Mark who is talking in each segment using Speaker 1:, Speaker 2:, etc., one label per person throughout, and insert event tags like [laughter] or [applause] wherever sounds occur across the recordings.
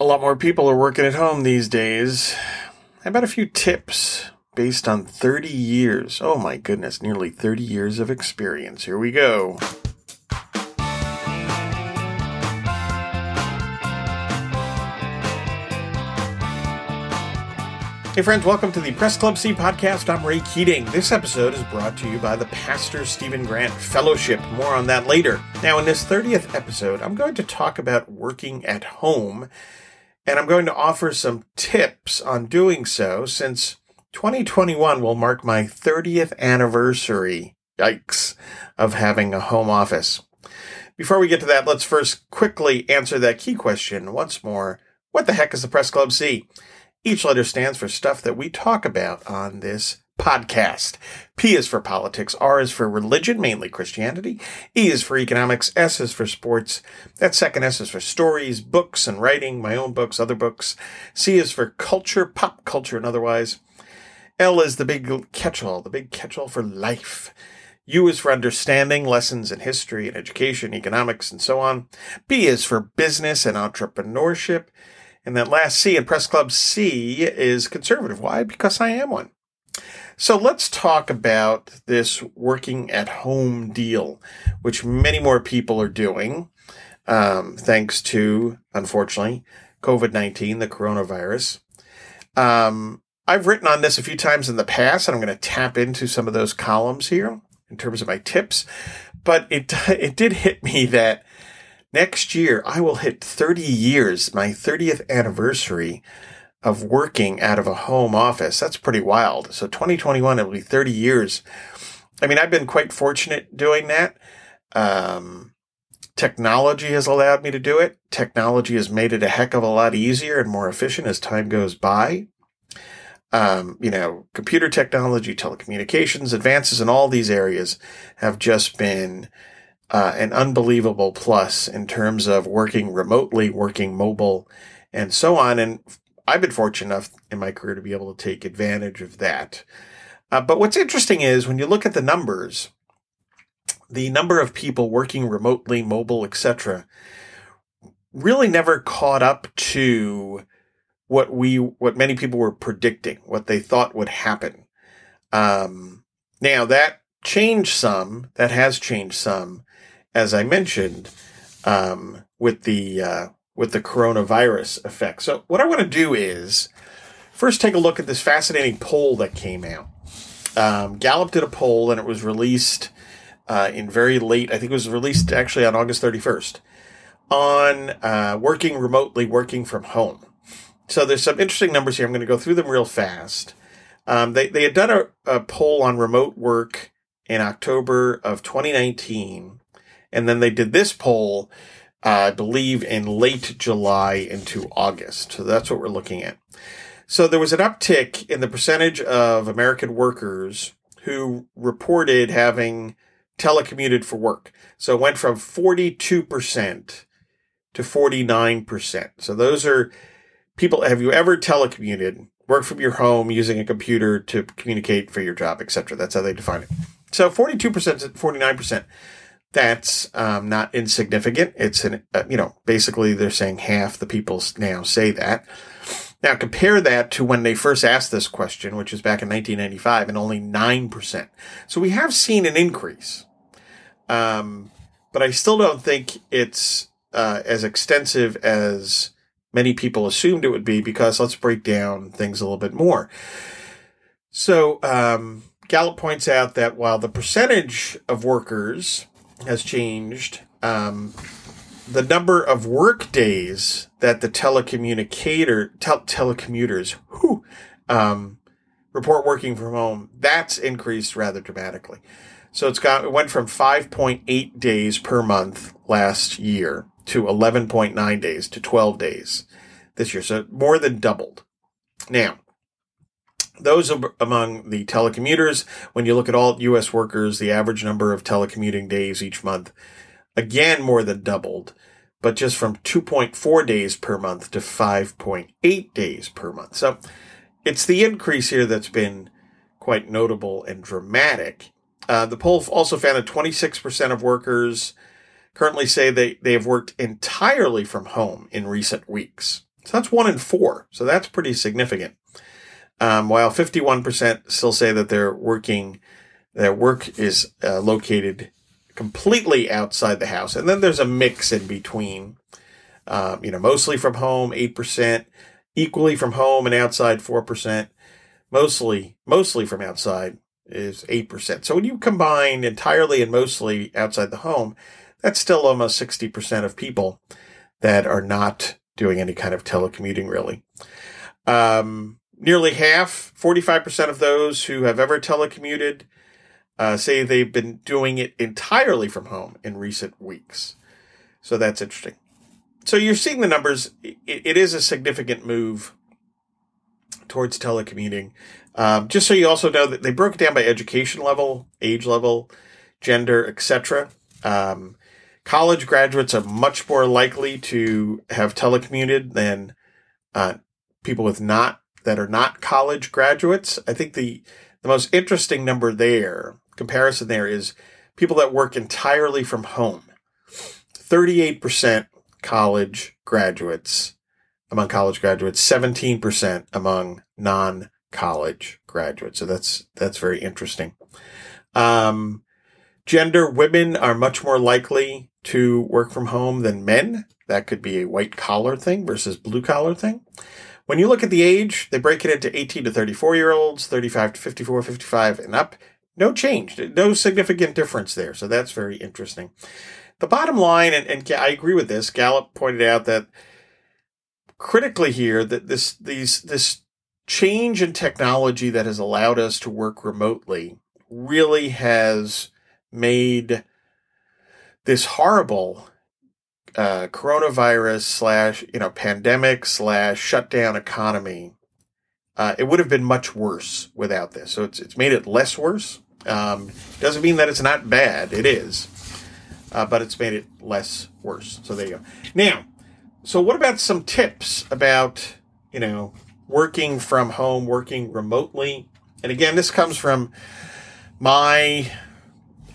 Speaker 1: A lot more people are working at home these days. How about a few tips based on 30 years? Oh my goodness, nearly 30 years of experience. Here we go. Hey, friends, welcome to the Press Club C podcast. I'm Ray Keating. This episode is brought to you by the Pastor Stephen Grant Fellowship. More on that later. Now, in this 30th episode, I'm going to talk about working at home, and I'm going to offer some tips on doing so since 2021 will mark my 30th anniversary, yikes, of having a home office. Before we get to that, let's first quickly answer that key question once more. What the heck is the Press Club C? Each letter stands for stuff that we talk about on this podcast. P is for politics, R is for religion, mainly Christianity, E is for economics, S is for sports, that second S is for stories, books and writing, my own books, other books, C is for culture, pop culture and otherwise, L is the big catch-all, the big catch-all for life. U is for understanding, lessons in history and education, economics, and so on. B is for business and entrepreneurship. And that last C in Press Club C is conservative. Why? Because I am one. So let's talk about this working at home deal, which many more people are doing, um, thanks to, unfortunately, COVID 19, the coronavirus. Um, I've written on this a few times in the past, and I'm going to tap into some of those columns here in terms of my tips. But it, [laughs] it did hit me that Next year, I will hit 30 years, my 30th anniversary of working out of a home office. That's pretty wild. So 2021, it'll be 30 years. I mean, I've been quite fortunate doing that. Um, technology has allowed me to do it. Technology has made it a heck of a lot easier and more efficient as time goes by. Um, you know, computer technology, telecommunications, advances in all these areas have just been uh, an unbelievable plus in terms of working remotely, working mobile, and so on. And I've been fortunate enough in my career to be able to take advantage of that. Uh, but what's interesting is when you look at the numbers, the number of people working remotely, mobile, etc., really never caught up to what we, what many people were predicting, what they thought would happen. Um, now that changed some, that has changed some as I mentioned, um, with the uh, with the coronavirus effect. So what I want to do is first take a look at this fascinating poll that came out. Um, Gallup did a poll and it was released uh, in very late. I think it was released actually on August 31st on uh, working remotely, working from home. So there's some interesting numbers here. I'm going to go through them real fast. Um, they they had done a, a poll on remote work in October of 2019 and then they did this poll, Uh, I believe, in late July into August. So that's what we're looking at. So there was an uptick in the percentage of American workers who reported having telecommuted for work. So it went from 42% to 49%. So those are people. Have you ever telecommuted, work from your home using a computer to communicate for your job, etc.? That's how they define it. So 42% to 49% that's um, not insignificant. It's an, uh, you know, basically they're saying half the people now say that. Now compare that to when they first asked this question, which was back in 1995 and only 9%. So we have seen an increase. Um, but I still don't think it's uh, as extensive as many people assumed it would be because let's break down things a little bit more. So, um, Gallup points out that while the percentage of workers has changed. Um, the number of work days that the telecommunicator tel- telecommuters who um, report working from home that's increased rather dramatically. So it's got it went from 5.8 days per month last year to 11.9 days to 12 days this year. So more than doubled. Now, those among the telecommuters, when you look at all U.S. workers, the average number of telecommuting days each month, again, more than doubled, but just from 2.4 days per month to 5.8 days per month. So it's the increase here that's been quite notable and dramatic. Uh, the poll also found that 26% of workers currently say they, they have worked entirely from home in recent weeks. So that's one in four. So that's pretty significant. Um, while 51% still say that they're working, their work is uh, located completely outside the house. And then there's a mix in between, um, you know, mostly from home, 8%, equally from home and outside, 4%, mostly, mostly from outside is 8%. So when you combine entirely and mostly outside the home, that's still almost 60% of people that are not doing any kind of telecommuting really. Um, nearly half, 45% of those who have ever telecommuted uh, say they've been doing it entirely from home in recent weeks. So that's interesting. So you're seeing the numbers. it, it is a significant move towards telecommuting. Um, just so you also know that they broke it down by education level, age level, gender, etc. Um, college graduates are much more likely to have telecommuted than uh, people with not that are not college graduates. I think the the most interesting number there comparison there is people that work entirely from home. 38% college graduates among college graduates, 17% among non-college graduates. So that's that's very interesting. Um, gender women are much more likely to work from home than men. That could be a white collar thing versus blue collar thing. When you look at the age, they break it into 18 to 34 year olds, 35 to 54, 55 and up, no change, no significant difference there. So that's very interesting. The bottom line, and, and I agree with this, Gallup pointed out that critically here that this these this change in technology that has allowed us to work remotely really has made this horrible uh, coronavirus slash you know pandemic slash shutdown economy. Uh, it would have been much worse without this. So it's it's made it less worse. Um, doesn't mean that it's not bad. It is, uh, but it's made it less worse. So there you go. Now, so what about some tips about you know working from home, working remotely? And again, this comes from my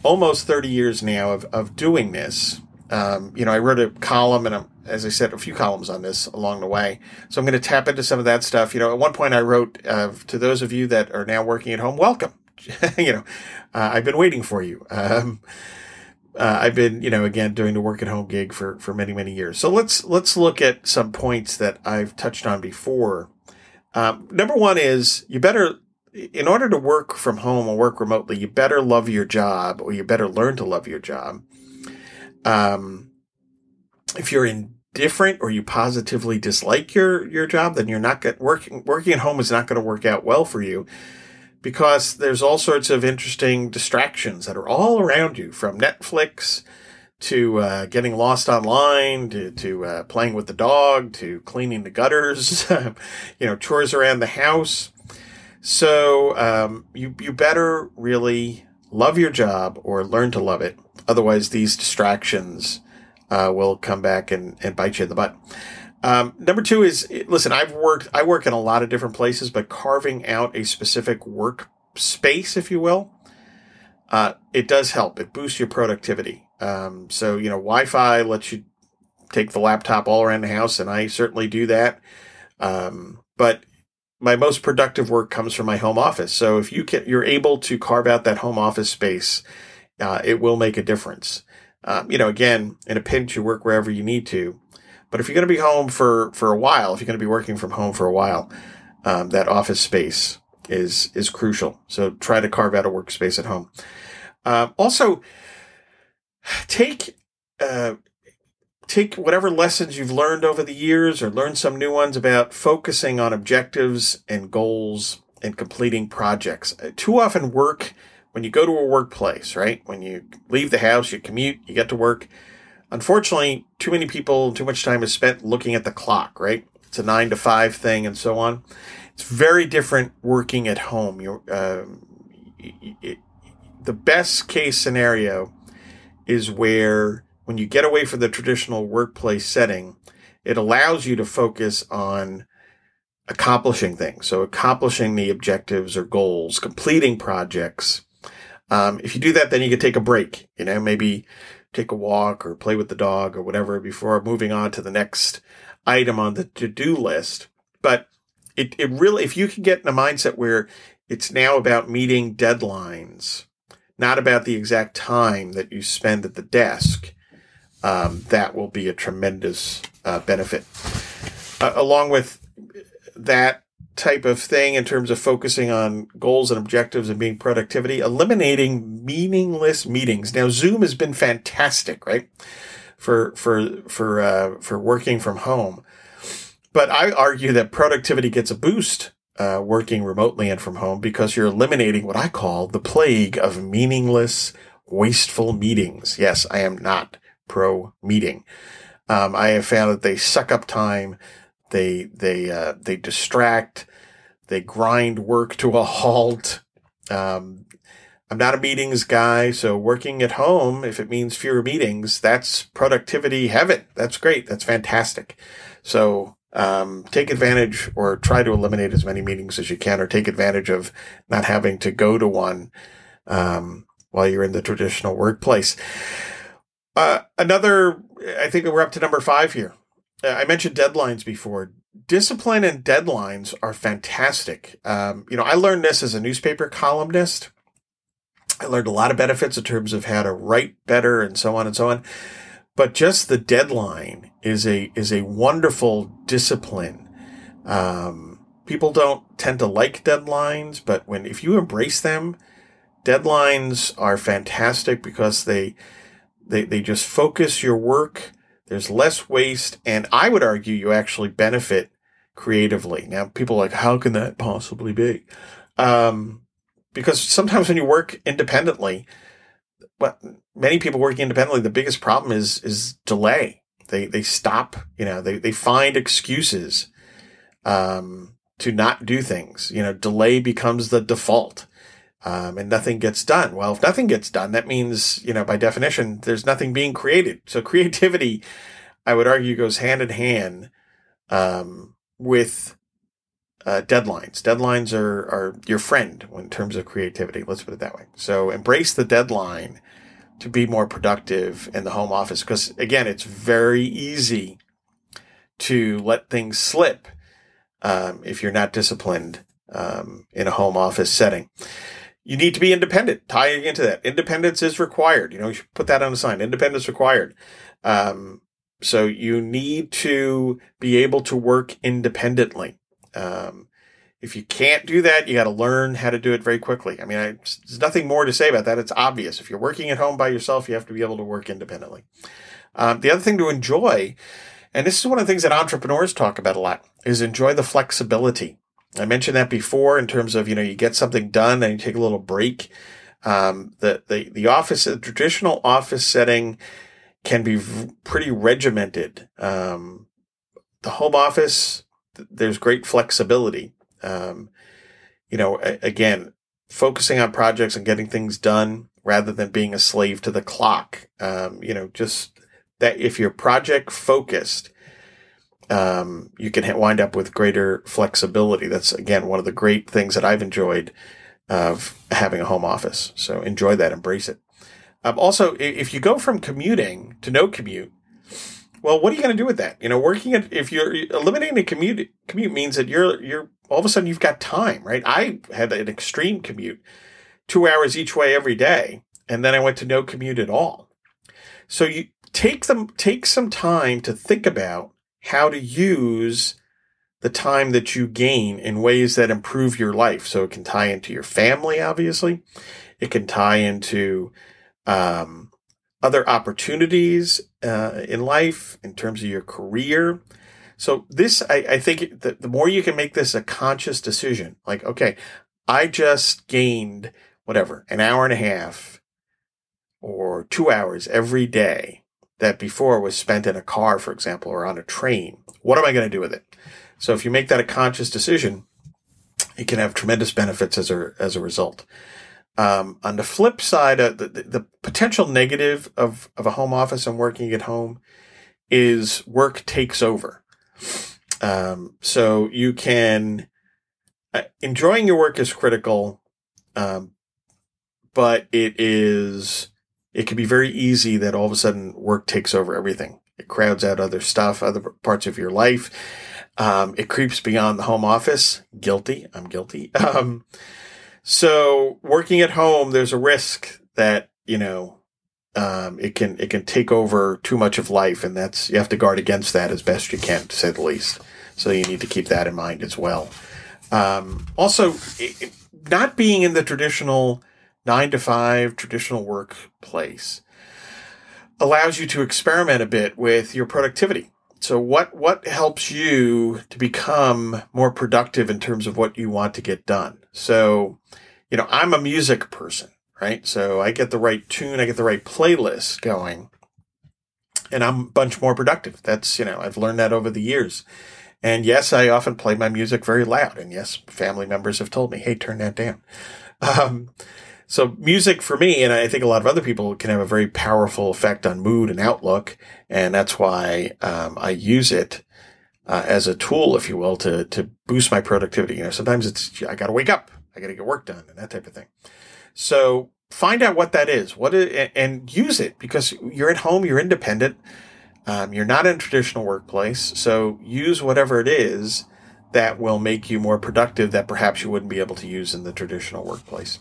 Speaker 1: almost 30 years now of, of doing this. Um, you know, I wrote a column and, I'm, as I said, a few columns on this along the way. So I'm going to tap into some of that stuff. You know, at one point I wrote uh, to those of you that are now working at home, welcome. [laughs] you know, uh, I've been waiting for you. Um, uh, I've been, you know, again doing the work at home gig for for many many years. So let's let's look at some points that I've touched on before. Um, number one is you better, in order to work from home or work remotely, you better love your job, or you better learn to love your job. Um, if you're indifferent or you positively dislike your your job, then you're not get, working working at home is not going to work out well for you because there's all sorts of interesting distractions that are all around you from Netflix to uh, getting lost online to, to uh, playing with the dog to cleaning the gutters, [laughs] you know, chores around the house. So um, you, you better really love your job or learn to love it. Otherwise, these distractions uh, will come back and, and bite you in the butt. Um, number two is listen. I've worked. I work in a lot of different places, but carving out a specific work space, if you will, uh, it does help. It boosts your productivity. Um, so you know, Wi-Fi lets you take the laptop all around the house, and I certainly do that. Um, but my most productive work comes from my home office. So if you can, you're able to carve out that home office space, uh, it will make a difference. Um, you know, again, in a pinch, you work wherever you need to. But if you're going to be home for, for a while, if you're going to be working from home for a while, um, that office space is is crucial. So try to carve out a workspace at home. Uh, also, take uh, take whatever lessons you've learned over the years, or learn some new ones about focusing on objectives and goals and completing projects. Uh, too often, work when you go to a workplace, right? When you leave the house, you commute, you get to work Unfortunately, too many people, too much time is spent looking at the clock, right? It's a nine to five thing and so on. It's very different working at home. you um, it, the best case scenario is where when you get away from the traditional workplace setting, it allows you to focus on accomplishing things. So accomplishing the objectives or goals, completing projects. Um, if you do that, then you can take a break. You know, maybe take a walk or play with the dog or whatever before moving on to the next item on the to do list. But it, it really, if you can get in a mindset where it's now about meeting deadlines, not about the exact time that you spend at the desk, um, that will be a tremendous uh, benefit. Uh, along with that type of thing in terms of focusing on goals and objectives and being productivity, eliminating meaningless meetings. Now, Zoom has been fantastic, right? For, for, for, uh, for working from home. But I argue that productivity gets a boost uh, working remotely and from home because you're eliminating what I call the plague of meaningless, wasteful meetings. Yes, I am not pro meeting. Um, I have found that they suck up time. They they uh, they distract. They grind work to a halt. Um, I'm not a meetings guy, so working at home, if it means fewer meetings, that's productivity heaven. That's great. That's fantastic. So um, take advantage or try to eliminate as many meetings as you can, or take advantage of not having to go to one um, while you're in the traditional workplace. Uh, another, I think we're up to number five here. Uh, I mentioned deadlines before. Discipline and deadlines are fantastic. Um, you know, I learned this as a newspaper columnist. I learned a lot of benefits in terms of how to write better and so on and so on. But just the deadline is a is a wonderful discipline. Um, people don't tend to like deadlines, but when if you embrace them, deadlines are fantastic because they they, they just focus your work. There's less waste. And I would argue you actually benefit creatively. Now, people are like, how can that possibly be? Um, because sometimes when you work independently, but many people working independently, the biggest problem is, is delay. They, they stop, you know, they, they find excuses, um, to not do things. You know, delay becomes the default um, and nothing gets done. Well, if nothing gets done, that means, you know, by definition, there's nothing being created. So [laughs] creativity, I would argue, goes hand in hand um, with uh, deadlines. Deadlines are, are your friend in terms of creativity. Let's put it that way. So embrace the deadline to be more productive in the home office because, again, it's very easy to let things slip um, if you're not disciplined um, in a home office setting you need to be independent. Tying into that, independence is required. You know, you should put that on a sign. Independence required. Um, so you need to be able to work independently. Um, if you can't do that, you got to learn how to do it very quickly. I mean, I, there's nothing more to say about that. It's obvious. If you're working at home by yourself, you have to be able to work independently. Um, the other thing to enjoy, and this is one of the things that entrepreneurs talk about a lot, is enjoy the flexibility. I mentioned that before in terms of, you know, you get something done and you take a little break. Um, the, the, the office, the traditional office setting can be v- pretty regimented. Um, the home office, th- there's great flexibility. Um, you know, a- again, focusing on projects and getting things done rather than being a slave to the clock. Um, you know, just that if you're project focused, um, you can wind up with greater flexibility. That's again one of the great things that I've enjoyed of having a home office. So enjoy that, embrace it. Um, also, if you go from commuting to no commute, well, what are you going to do with that? You know, working at if you're eliminating the commute, commute means that you're you're all of a sudden you've got time, right? I had an extreme commute, two hours each way every day, and then I went to no commute at all. So you take them take some time to think about how to use the time that you gain in ways that improve your life. So it can tie into your family, obviously. It can tie into um, other opportunities uh, in life in terms of your career. So this, I, I think the, the more you can make this a conscious decision, like, okay, I just gained whatever, an hour and a half or two hours every day that before was spent in a car, for example, or on a train. What am I going to do with it? So if you make that a conscious decision, it can have tremendous benefits as a, as a result. Um, on the flip side, uh, the, the potential negative of, of a home office and working at home is work takes over. Um, so you can, uh, enjoying your work is critical, um, but it is, it can be very easy that all of a sudden work takes over everything. It crowds out other stuff, other parts of your life. Um, it creeps beyond the home office. Guilty. I'm guilty. [laughs] Um, so working at home, there's a risk that, you know, um, it can, it can take over too much of life. And that's, you have to guard against that as best you can, to say the least. So you need to keep that in mind as well. Um, also, it, not being in the traditional nine to five traditional workplace allows you to experiment a bit with your productivity. So what what helps you to become more productive in terms of what you want to get done? So, you know, I'm a music person, right? So I get the right tune, I get the right playlist going, and I'm a bunch more productive. That's, you know, I've learned that over the years. And yes, I often play my music very loud. And yes, family members have told me, hey, turn that down. [laughs] Um, so music for me, and I think a lot of other people, can have a very powerful effect on mood and outlook, and that's why um, I use it uh, as a tool, if you will, to to boost my productivity. You know, sometimes it's I got to wake up, I got to get work done, and that type of thing. So find out what that is, what and use it because you're at home, you're independent, um, you're not in a traditional workplace, so use whatever it is that will make you more productive that perhaps you wouldn't be able to use in the traditional workplace.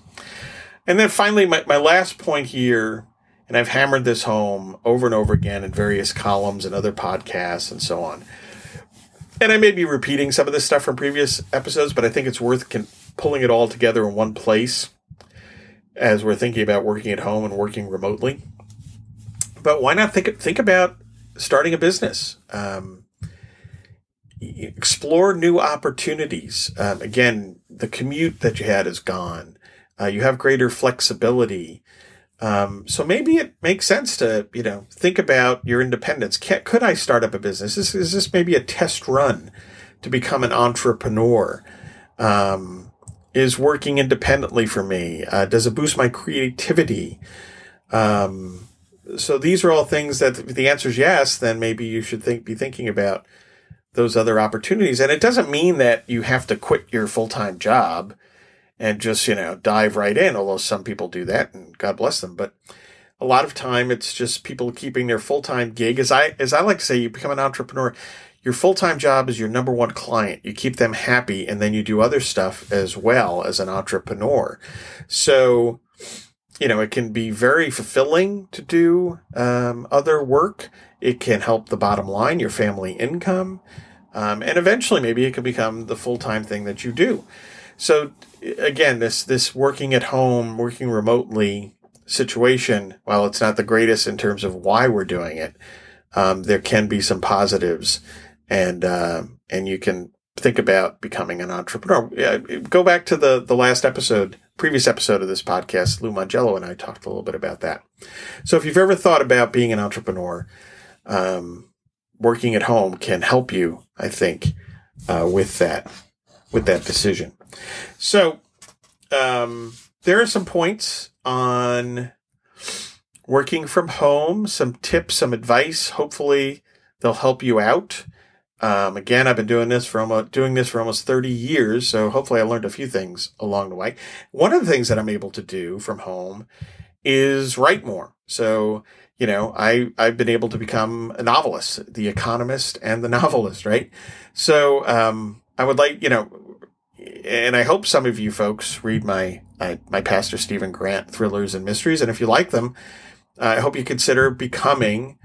Speaker 1: And then finally, my, my last point here, and I've hammered this home over and over again in various columns and other podcasts and so on. And I may be repeating some of this stuff from previous episodes, but I think it's worth pulling it all together in one place as we're thinking about working at home and working remotely. But why not think think about starting a business? Um, explore new opportunities. Um, again, the commute that you had is gone. Uh, you have greater flexibility. Um, so maybe it makes sense to, you know, think about your independence. Can, could I start up a business? Is, is this maybe a test run to become an entrepreneur? Um, is working independently for me? Uh, does it boost my creativity? Um, so these are all things that if the answer is yes, then maybe you should think, be thinking about those other opportunities. And it doesn't mean that you have to quit your full-time job and just, you know, dive right in, although some people do that and God bless them. But a lot of time it's just people keeping their full-time gig. As I, as I like to say, you become an entrepreneur. Your full-time job is your number one client. You keep them happy and then you do other stuff as well as an entrepreneur. So, you know, it can be very fulfilling to do um, other work. It can help the bottom line, your family income. Um, and eventually maybe it can become the full-time thing that you do. So again, this this working at home, working remotely situation, while it's not the greatest in terms of why we're doing it, um, there can be some positives, and uh, and you can think about becoming an entrepreneur. Yeah, go back to the the last episode, previous episode of this podcast. Lou Mongello and I talked a little bit about that. So if you've ever thought about being an entrepreneur, um, working at home can help you. I think uh, with that with that decision. So, um, there are some points on working from home, some tips, some advice. Hopefully, they'll help you out. Um, again, I've been doing this for almost doing this for almost 30 years, so hopefully I learned a few things along the way. One of the things that I'm able to do from home is write more. So, you know, I I've been able to become a novelist, the economist and the [laughs] novelist, right? So, um, I would like, you know, and I hope some of you folks read my my, my Pastor Stephen Grant thrillers and mysteries, and if you like them, uh, I hope you consider becoming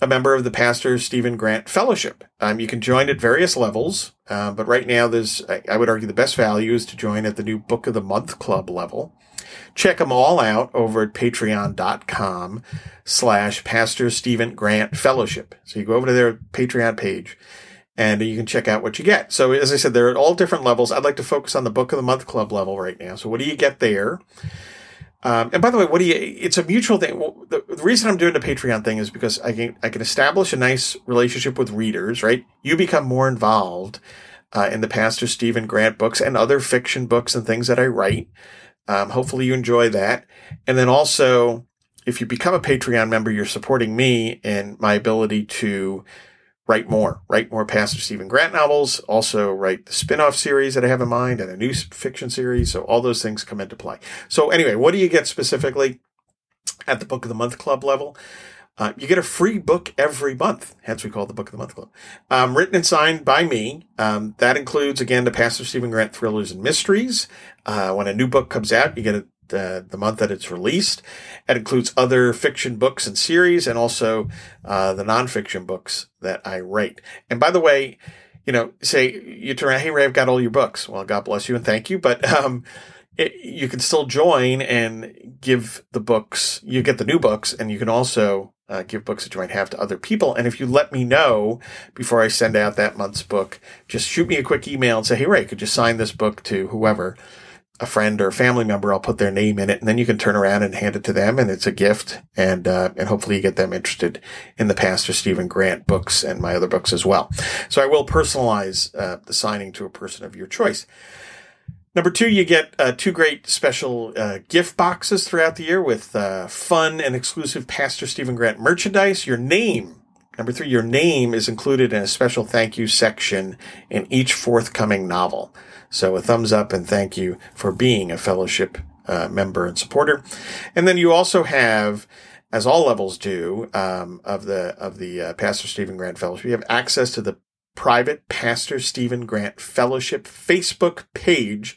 Speaker 1: a member of the Pastor Stephen Grant Fellowship. Um, you can join at various levels, uh, but right now there's I, I would argue the best value is to join at the new Book of the Month Club level. Check them all out over at patreon.com slash Pastor Stephen Grant Fellowship. So you go over to their Patreon page and you can check out what you get. So as I said, they're at all different levels. I'd like to focus on the book of the month club level right now. So what do you get there? Um, and by the way, what do you? It's a mutual thing. Well, the, reason I'm doing the Patreon thing is because I can I can establish a nice relationship with readers. Right, you become more involved uh, in the Pastor Stephen Grant books and other fiction books and things that I write. Um, hopefully, you enjoy that. And then also, if you become a Patreon member, you're supporting me and my ability to write more, write more Pastor Stephen Grant novels, also write the spin-off series that I have in mind and a new fiction series. So all those things come into play. So anyway, what do you get specifically at the Book of the Month Club level? uh, you get a free book every month. Hence, we call it the Book of the Month Club. Um, written and signed by me. Um, that includes, again, the Pastor Stephen Grant Thrillers and Mysteries. Uh, when a new book comes out, you get it the month that it's released. It includes other fiction books and series and also uh, the nonfiction books that I write. And by the way, you know, say you turn around, hey, Ray, I've got all your books. Well, God bless you and thank you. But um, it, you can still join and give the books, you get the new books, and you can also uh, give books that you might have to other people. And if you let me know before I send out that month's book, just shoot me a quick email and say, hey, Ray, could you sign this book to whoever? A friend or family member, I'll put their name in it, and then you can turn around and hand it to them, and it's a gift, and uh, and hopefully you get them interested in the Pastor Stephen Grant books and my other books as well. So I will personalize uh, the signing to a person of your choice. Number two, you get uh, two great special uh, gift boxes throughout the year with uh, fun and exclusive Pastor Stephen Grant merchandise. Your name, number three, your name is included in a special thank you section in each forthcoming novel. So a thumbs up and thank you for being a fellowship uh, member and supporter. And then you also have as all levels do um, of the of the uh, Pastor Stephen Grant Fellowship. You have access to the private Pastor Stephen Grant Fellowship Facebook page.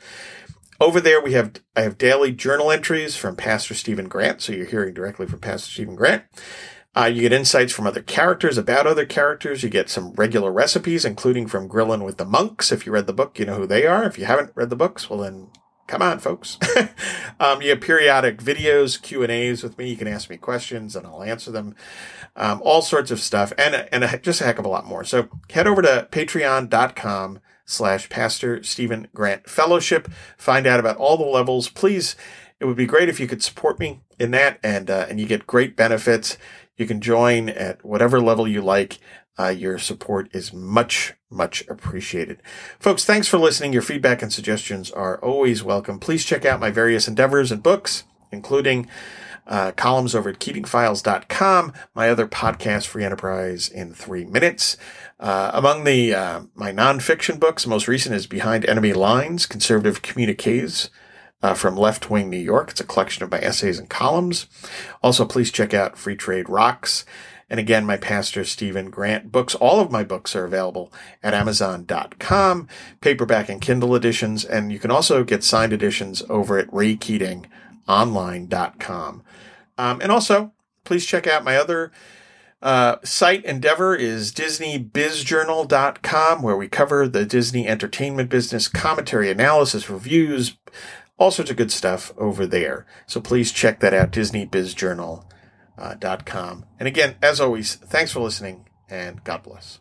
Speaker 1: Over there, we have I have daily journal entries from Pastor Stephen Grant, so you're hearing directly from Pastor Stephen Grant. Uh, you get insights from other characters about other characters. You get some regular recipes, including from Grilling with the Monks. If you read the book, you know who they are. If you haven't read the books, well then come on, folks. [laughs] um, you have periodic videos, Q and A's with me. You can ask me questions and I'll answer them. Um, all sorts of stuff and, and a, just a heck of a lot more. So head over to patreon.com slash Pastor Stephen Grant Fellowship. Find out about all the levels. Please, it would be great if you could support me in that and, uh, and you get great benefits. You can join at whatever level you like. Uh, your support is much, much appreciated. Folks, thanks for listening. Your feedback and suggestions are always welcome. Please check out my various endeavors and books, including uh, columns over at keatingfiles.com, my other podcast, Free Enterprise in Three Minutes. Uh, among the uh, my nonfiction books, most recent is Behind Enemy Lines, Conservative Communiques. Uh, from Left Wing New York. It's a collection of my essays and columns. Also, please check out Free Trade Rocks and again, my pastor, Stephen Grant books. All of my books are available at Amazon.com, paperback and Kindle editions. And you can also get signed editions over at RayKeatingOnline.com. Um, and also, please check out my other uh, site endeavor is DisneyBizJournal.com, where we cover the Disney entertainment business, commentary, analysis, reviews, all sorts of good stuff over there. So please check that out, DisneyBizJournal.com uh. And again, as always, thanks for listening and God bless.